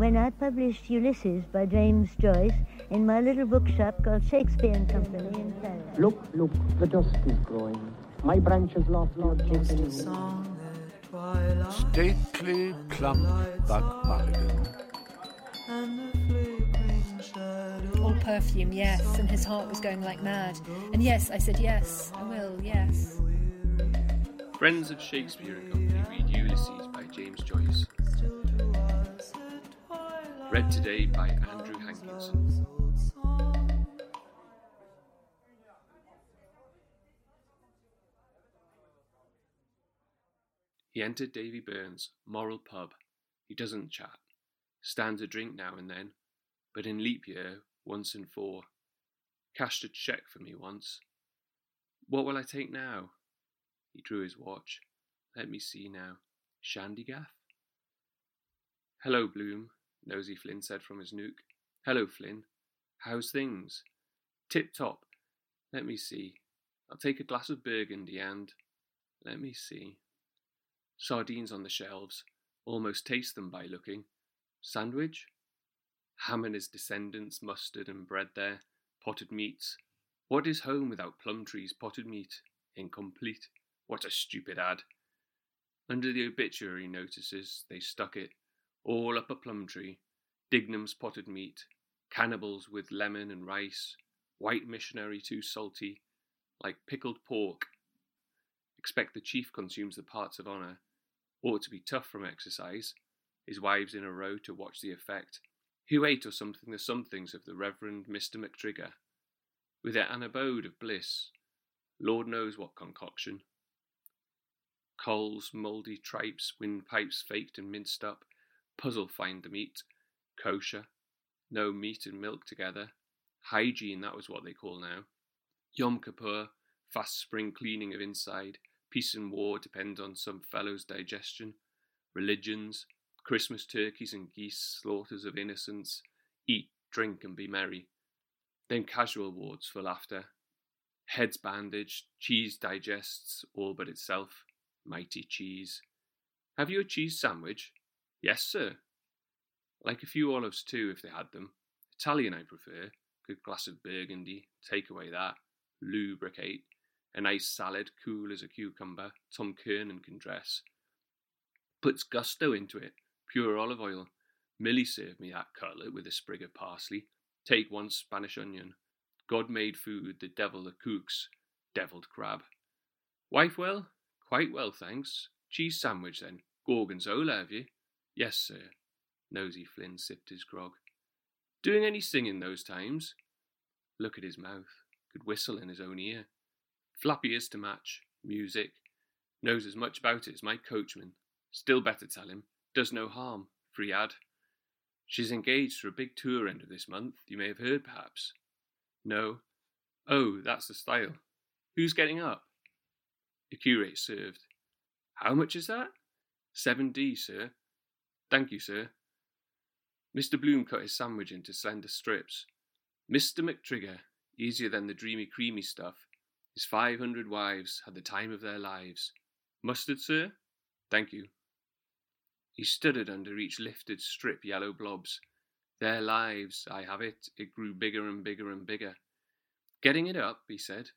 when I published Ulysses by James Joyce in my little bookshop called Shakespeare and Company in Paris. Look, look, the dusk is growing. My branches lost Lord Jason. Stately, plump Buck Mulligan. All perfume, yes, and his heart was going like mad. And yes, I said yes, I will, yes. Friends of Shakespeare and Company read Ulysses by James Joyce. Read today by Andrew Hankinson. He entered Davy Byrne's moral pub. He doesn't chat. Stands a drink now and then, but in leap year, once in four. Cashed a cheque for me once. What will I take now? He drew his watch. Let me see now. Shandygaff? Hello, Bloom, Nosey Flynn said from his nook. Hello, Flynn. How's things? Tip top. Let me see. I'll take a glass of burgundy and. Let me see. Sardines on the shelves. Almost taste them by looking. Sandwich? Ham and his descendants, mustard and bread there. Potted meats. What is home without plum trees, potted meat? Incomplete. What a stupid ad. Under the obituary notices, they stuck it all up a plum tree. Dignam's potted meat. Cannibals with lemon and rice. White missionary too salty. Like pickled pork. Expect the chief consumes the parts of honour. Ought to be tough from exercise. His wives in a row to watch the effect. Who ate or something the somethings of the Reverend Mr. MacTrigger? With an abode of bliss. Lord knows what concoction. Coals, mouldy tripes, windpipes faked and minced up. Puzzle find the meat. Kosher. No meat and milk together. Hygiene, that was what they call now. Yom Kippur, fast spring cleaning of inside. Peace and war depend on some fellow's digestion. Religions, Christmas turkeys and geese, slaughters of innocents. Eat, drink, and be merry. Then casual wards for laughter. Heads bandaged, cheese digests all but itself. Mighty cheese. Have you a cheese sandwich? Yes, sir. Like a few olives too, if they had them. Italian, I prefer. Good glass of burgundy. Take away that. Lubricate. A nice salad, cool as a cucumber. Tom Kernan can dress. Puts gusto into it. Pure olive oil. Milly served me that cutlet with a sprig of parsley. Take one Spanish onion. God made food, the devil that cooks. Deviled crab. Wife well? Quite well, thanks. Cheese sandwich then. Gorgonzola, have you? Yes, sir. Nosey Flynn sipped his grog. Doing any singing those times? Look at his mouth. Could whistle in his own ear. Flappy ears to match. Music. Knows as much about it as my coachman. Still better tell him. Does no harm. Free ad. She's engaged for a big tour end of this month. You may have heard, perhaps. No. Oh, that's the style. Who's getting up? The curate served. How much is that? Seven D, sir. Thank you, sir. Mr. Bloom cut his sandwich into slender strips. Mr. MacTrigger, easier than the dreamy creamy stuff. His five hundred wives had the time of their lives. Mustard, sir? Thank you. He stuttered under each lifted strip yellow blobs. Their lives, I have it. It grew bigger and bigger and bigger. Getting it up, he said.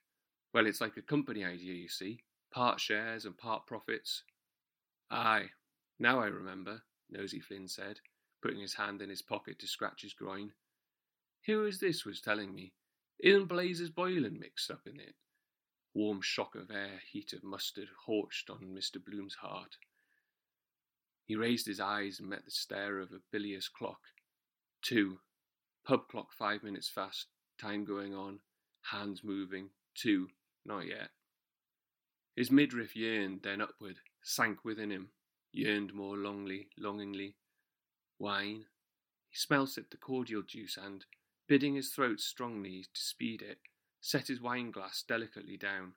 Well, it's like a company idea, you see. Part shares and part profits. Aye, now I remember, Nosey Flynn said, putting his hand in his pocket to scratch his groin. Who is this was telling me? Isn't Blazes Boylan mixed up in it? Warm shock of air, heat of mustard, horched on Mr. Bloom's heart. He raised his eyes and met the stare of a bilious clock. Two. Pub clock five minutes fast, time going on, hands moving. Two. Not yet. His midriff yearned, then upward, sank within him, yearned more longly, longingly. Wine. He smell sipped the cordial juice and, bidding his throat strongly to speed it, set his wine glass delicately down.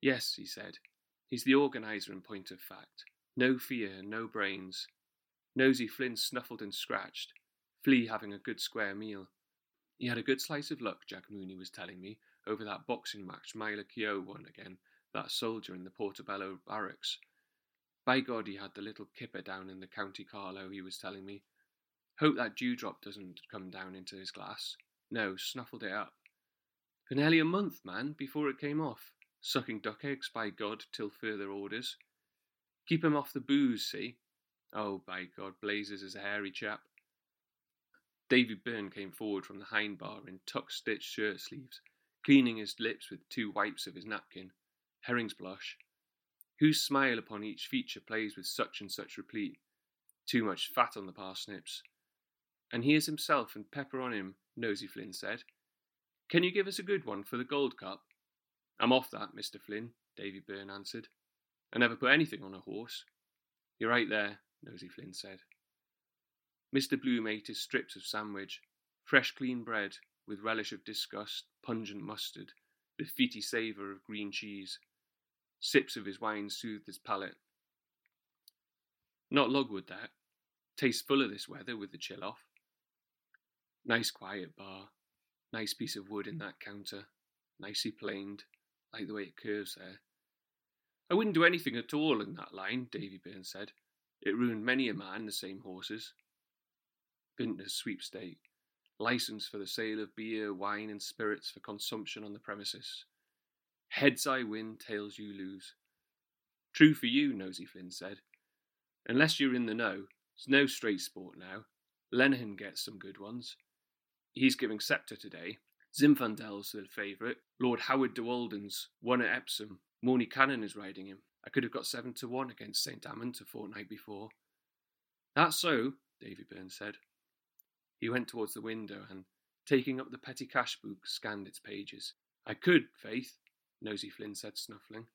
Yes, he said, he's the organizer in point of fact. No fear, no brains. Nosey Flynn snuffled and scratched, Flea having a good square meal. He had a good slice of luck, Jack Mooney was telling me, over that boxing match Myler Keogh won again, that soldier in the Portobello barracks. By God, he had the little kipper down in the County Carlow, he was telling me. Hope that dewdrop doesn't come down into his glass. No, snuffled it up. For nearly a month, man, before it came off. Sucking duck eggs, by God, till further orders. Keep him off the booze, see? Oh, by God, Blazes is a hairy chap. Davy Byrne came forward from the hind bar in tuck stitched shirt sleeves, cleaning his lips with two wipes of his napkin. Herring's blush. Whose smile upon each feature plays with such and such replete? Too much fat on the parsnips. And here's himself and pepper on him, Nosey Flynn said. Can you give us a good one for the Gold Cup? I'm off that, Mr. Flynn, Davy Byrne answered. I never put anything on a horse. You're right there, Nosey Flynn said. Mr. Bloom ate his strips of sandwich, fresh clean bread, with relish of disgust, pungent mustard, the feety savour of green cheese. Sips of his wine soothed his palate. Not logwood, that. Tastes full of this weather with the chill off. Nice quiet bar. Nice piece of wood in that counter. Nicely planed. Like the way it curves there. I wouldn't do anything at all in that line, Davy Byrne said. It ruined many a man, the same horses. Vintner's sweepstake. License for the sale of beer, wine, and spirits for consumption on the premises. Heads I win, tails you lose. True for you, Nosey Flynn said. Unless you're in the know, it's no straight sport now. Lenehan gets some good ones. He's giving Sceptre today. Zinfandel's the favourite. Lord Howard de Walden's won at Epsom. Morny Cannon is riding him. I could have got seven to one against St. Amant a fortnight before. That's so, Davy Byrne said. He went towards the window and, taking up the petty cash book, scanned its pages. I could, Faith, Nosey Flynn said, snuffling.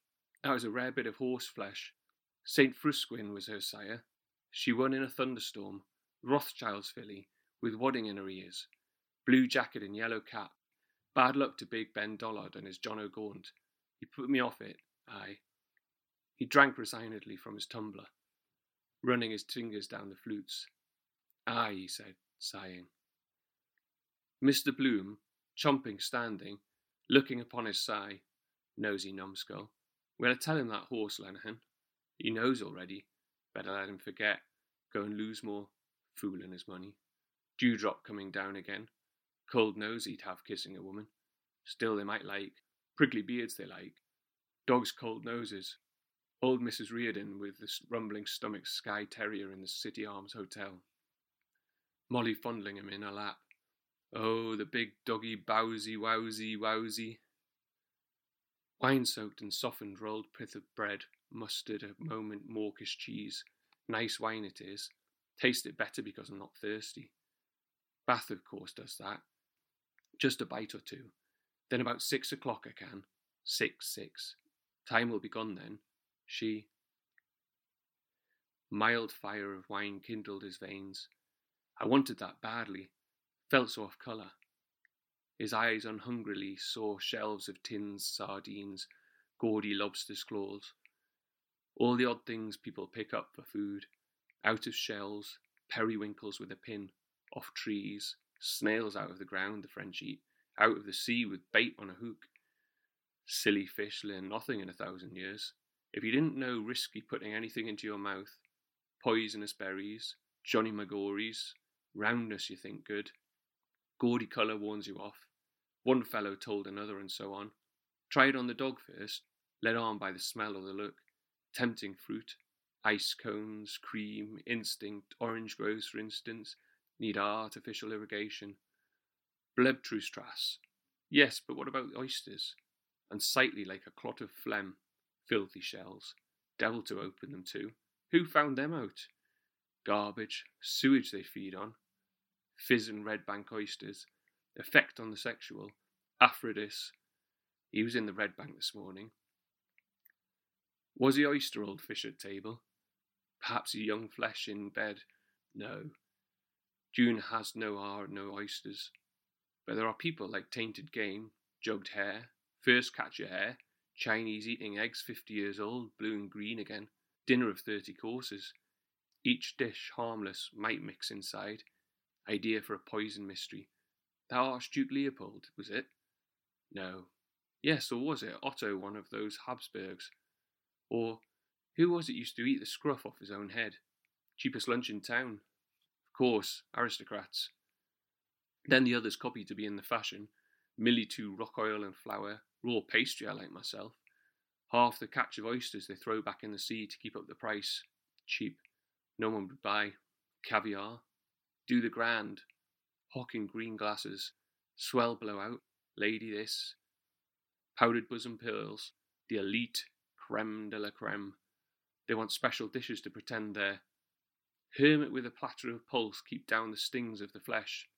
That was a rare bit of horse flesh. St. Frusquin was her sire. She won in a thunderstorm. Rothschild's filly, with wadding in her ears. Blue jacket and yellow cap. Bad luck to big Ben Dollard and his John O'Gaunt. He put me off it, aye. He drank resignedly from his tumbler, running his fingers down the flutes. Aye, he said, sighing. Mr. Bloom, chomping standing, looking upon his sigh, nosy numbskull. Will I tell him that horse, Lenehan. He knows already. Better let him forget. Go and lose more. Fooling his money. Dewdrop coming down again. Cold nose he'd have kissing a woman. Still they might like. Prickly beards they like. Dogs cold noses. Old Mrs. Riordan with the rumbling stomach Skye Terrier in the City Arms Hotel. Molly fondling him in her lap. Oh, the big doggy bowsy wowsy wowsy. Wine soaked and softened rolled pith of bread, mustard, a moment mawkish cheese. Nice wine it is. Taste it better because I'm not thirsty. Bath, of course, does that. Just a bite or two. Then about six o'clock I can. Six, six. Time will be gone then. She. Mild fire of wine kindled his veins. I wanted that badly, felt so off colour. His eyes unhungrily saw shelves of tins, sardines, gaudy lobster's claws, all the odd things people pick up for food, out of shells, periwinkles with a pin, off trees, snails out of the ground the French eat, out of the sea with bait on a hook. Silly fish learn nothing in a thousand years. If you didn't know risky putting anything into your mouth, poisonous berries, Johnny Magories, roundness you think good. Gaudy colour warns you off. One fellow told another, and so on. Try it on the dog first, led on by the smell or the look. Tempting fruit, ice cones, cream, instinct, orange groves, for instance, need artificial irrigation. Bleibtreustrasse. Yes, but what about oysters? Unsightly like a clot of phlegm. Filthy shells. Devil to open them to. Who found them out? Garbage, sewage they feed on. Fizz and red bank oysters. Effect on the sexual. Aphrodis. He was in the red bank this morning. Was he oyster old fish at table? Perhaps a young flesh in bed? No. June has no R, no oysters. But there are people like tainted game, jugged hare, first catcher hare, Chinese eating eggs fifty years old, blue and green again, dinner of thirty courses. Each dish harmless, might mix inside. Idea for a poison mystery. The Archduke Leopold, was it? No. Yes, or was it Otto, one of those Habsburgs? Or who was it used to eat the scruff off his own head? Cheapest lunch in town. Of Course, aristocrats. Then the others copy to be in the fashion. Milly too, rock oil and flour, raw pastry I like myself. Half the catch of oysters they throw back in the sea to keep up the price. Cheap. No one would buy. Caviar. Do the grand. Hock in green glasses. Swell blowout. Lady this. Powdered bosom pearls. The elite creme de la creme. They want special dishes to pretend they're. Hermit with a platter of pulse keep down the stings of the flesh.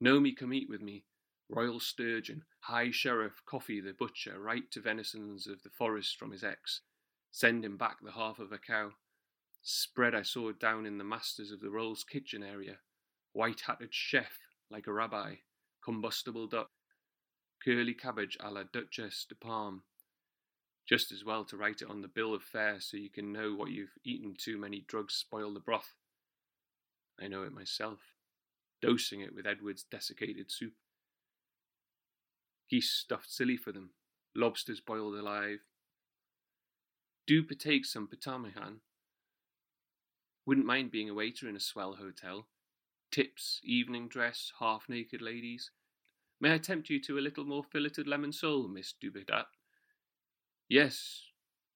Know me come eat with me. Royal sturgeon, high sheriff, Coffey the butcher, right to venisons of the forest from his ex. Send him back the half of a cow. Spread I saw down in the masters of the rolls kitchen area. White hatted chef, like a rabbi. Combustible duck. Curly cabbage a la Duchesse de Parme. Just as well to write it on the bill of fare so you can know what you've eaten too many drugs spoil the broth. I know it myself, dosing it with Edward's desiccated soup. Geese stuffed silly for them, lobsters boiled alive. Do partake some ptarmigan. Wouldn't mind being a waiter in a swell hotel. Tips, evening dress, half naked ladies. May I tempt you to a little more filleted lemon sole, Miss Dubedat? Yes,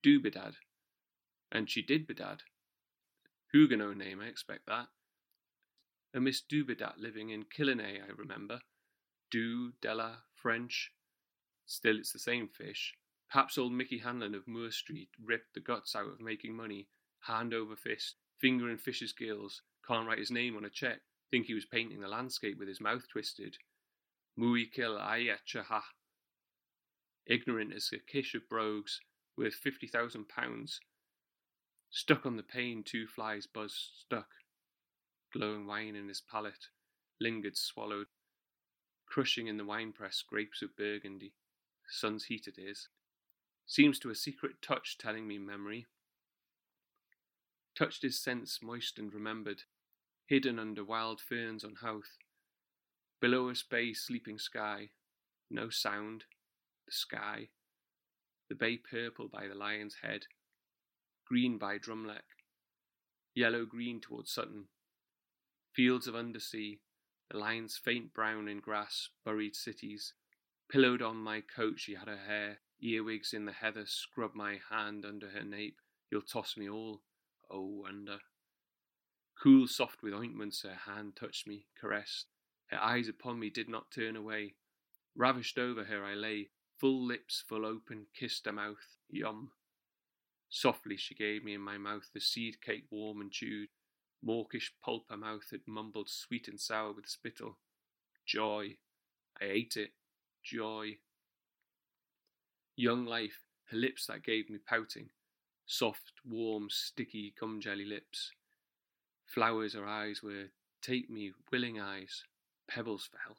Dubedat. And she did bedad. Huguenot name, I expect that. A Miss Dubedat living in Killiney, I remember. Du, Della, French. Still, it's the same fish. Perhaps old Mickey Hanlon of Moore Street ripped the guts out of making money, hand over fist, finger in fish's gills, can't write his name on a cheque, think he was painting the landscape with his mouth twisted. Mui kill ayacha Ignorant as a kish of brogues, worth fifty thousand pounds. Stuck on the pane, two flies buzzed, stuck. Glowing wine in his palate, lingered, swallowed. Crushing in the winepress grapes of Burgundy. Sun's heat it is. Seems to a secret touch telling me memory. Touched his sense, moistened, remembered, hidden under wild ferns on Howth. Below us bay sleeping sky, no sound, the sky, the bay purple by the lion's head, green by Drumleck, yellow green towards Sutton, fields of undersea, the lion's faint brown in grass, buried cities. Pillowed on my coat she had her hair, earwigs in the heather scrub my hand under her nape. You'll toss me all, oh wonder. Cool, soft with ointments, her hand touched me, caressed. Her eyes upon me did not turn away. Ravished over her I lay, full lips full open, kissed her mouth, yum. Softly she gave me in my mouth the seed cake warm and chewed. Mawkish pulp her mouth had mumbled sweet and sour with spittle. Joy. I ate it. Joy. Young life, her lips that gave me pouting. Soft, warm, sticky gum jelly lips. Flowers her eyes were, take me, willing eyes. Pebbles fell.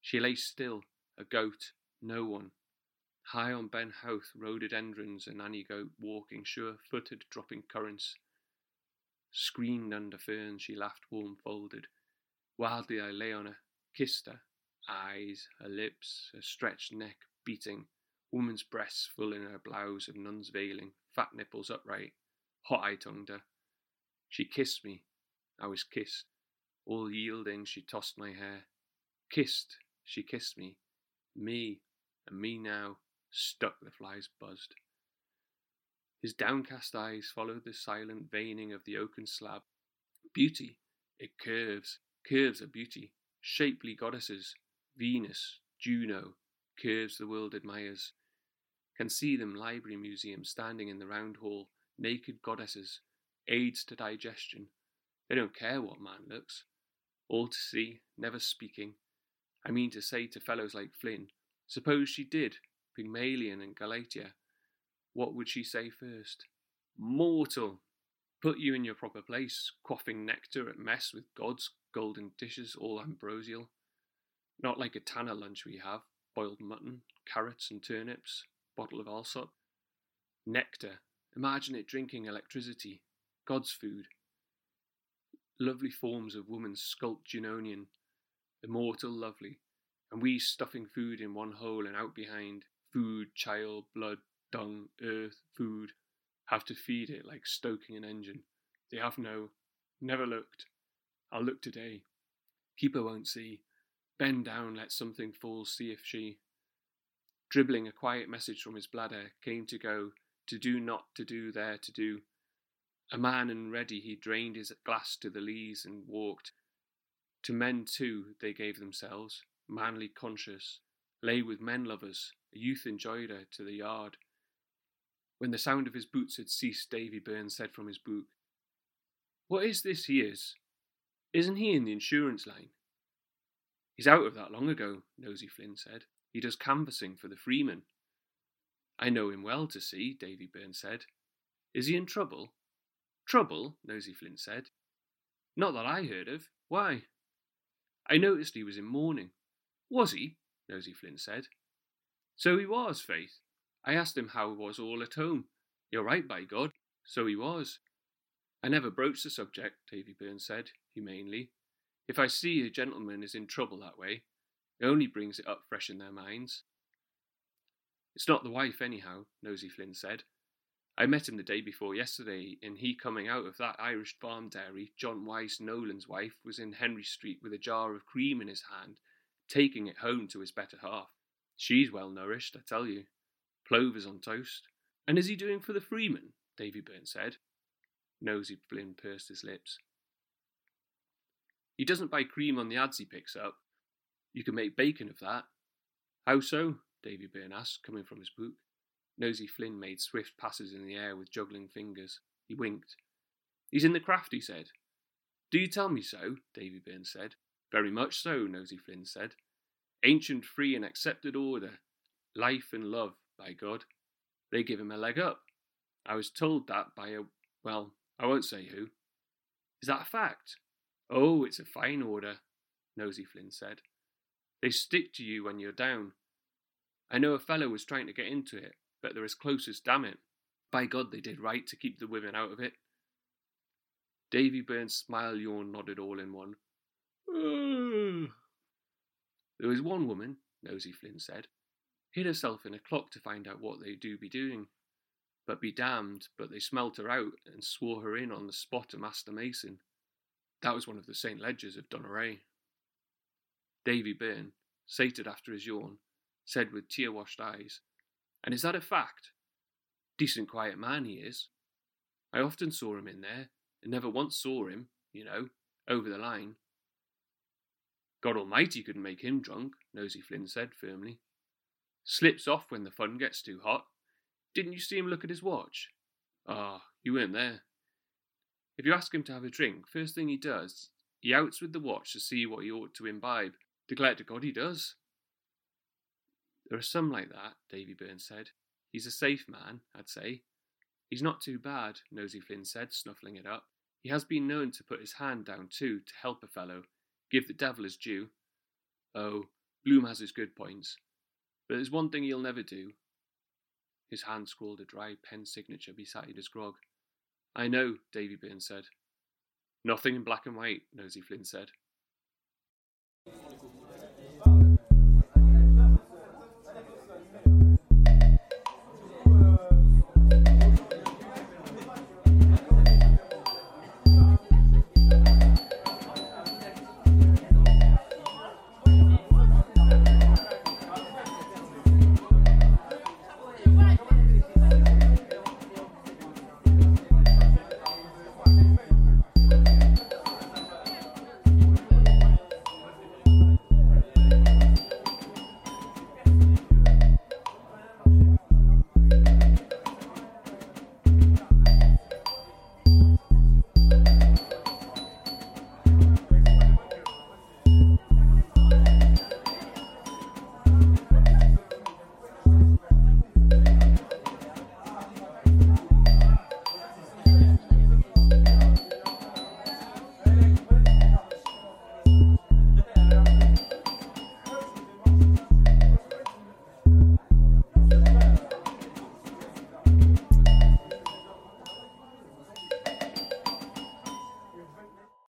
She lay still, a goat, no one. High on Ben Howth, rhododendrons, a nanny goat walking, sure footed, dropping currants. Screened under ferns, she laughed warm folded. Wildly I lay on her, kissed her, eyes, her lips, her stretched neck beating, woman's breasts full in her blouse of nun's veiling, fat nipples upright. Hot I tongued her. She kissed me. I was kissed. Oh, All yielding, she tossed my hair. Kissed, she kissed me. Me, and me now, stuck the flies buzzed. His downcast eyes followed the silent veining of the oaken slab. Beauty, it curves, curves are beauty, shapely goddesses, Venus, Juno, curves the world admires. Can see them library museum standing in the round hall, naked goddesses, aids to digestion. They don't care what man looks. All to see, never speaking. I mean to say to fellows like Flynn, suppose she did, Pygmalion and Galatea, what would she say first? Mortal! Put you in your proper place, quaffing nectar at mess with God's golden dishes, all ambrosial. Not like a tanner lunch we have boiled mutton, carrots and turnips, bottle of Allsop. Nectar, imagine it drinking electricity, God's food. Lovely forms of woman sculpt Junonian, immortal lovely, and we stuffing food in one hole and out behind, food, child, blood, dung, earth, food, have to feed it like stoking an engine. They have no, never looked, I'll look today. Keeper won't see. Bend down, let something fall, see if she. Dribbling a quiet message from his bladder, came to go, to do not to do there to do. A man and ready he drained his glass to the lees and walked. To men too they gave themselves, manly conscious, lay with men lovers, a youth enjoyed her to the yard. When the sound of his boots had ceased, Davy Byrne said from his book, What is this he is? Isn't he in the insurance line? He's out of that long ago, Nosey Flynn said. He does canvassing for the Freeman. I know him well to see, Davy Byrne said. Is he in trouble? Trouble? Nosey Flynn said. Not that I heard of. Why? I noticed he was in mourning. Was he? Nosey Flynn said. So he was, Faith. I asked him how was all at home. You're right, by God. So he was. I never broached the subject, Davy Byrne said, humanely. If I see a gentleman is in trouble that way, it only brings it up fresh in their minds. It's not the wife, anyhow, Nosey Flynn said. I met him the day before yesterday, and he coming out of that Irish farm dairy, John Wyse Nolan's wife, was in Henry Street with a jar of cream in his hand, taking it home to his better half. She's well nourished, I tell you. Plovers on toast. And is he doing for the Freeman? Davy Byrne said. Nosey Flynn pursed his lips. He doesn't buy cream on the ads he picks up. You can make bacon of that. How so? Davy Byrne asked, coming from his book. Nosey Flynn made swift passes in the air with juggling fingers. He winked. He's in the craft, he said. Do you tell me so? Davy Byrne said. Very much so, Nosey Flynn said. Ancient, free, and accepted order. Life and love, by God. They give him a leg up. I was told that by a, well, I won't say who. Is that a fact? Oh, it's a fine order, Nosey Flynn said. They stick to you when you're down. I know a fellow was trying to get into it, but they're as close as damn it. By God, they did right to keep the women out of it. Davy Burns' smile, yawn, nodded all in one. there was one woman, Nosey Flynn said, hid herself in a clock to find out what they do be doing. But be damned, but they smelt her out and swore her in on the spot to Master Mason. That was one of the St. Legers of Doneraile. Davy Byrne, sated after his yawn, said with tear washed eyes, And is that a fact? Decent quiet man he is. I often saw him in there, and never once saw him, you know, over the line. God Almighty couldn't make him drunk, Nosey Flynn said firmly. Slips off when the fun gets too hot. Didn't you see him look at his watch? Ah, oh, you weren't there. If you ask him to have a drink, first thing he does, he outs with the watch to see what he ought to imbibe. Declare to God he does. There are some like that, Davy Byrne said. He's a safe man, I'd say. He's not too bad, Nosey Flynn said, snuffling it up. He has been known to put his hand down too to help a fellow, give the devil his due. Oh, Bloom has his good points. But there's one thing he'll never do. His hand scrawled a dry pen signature beside his grog. I know, Davy Byrne said. Nothing in black and white, Nosey Flynn said.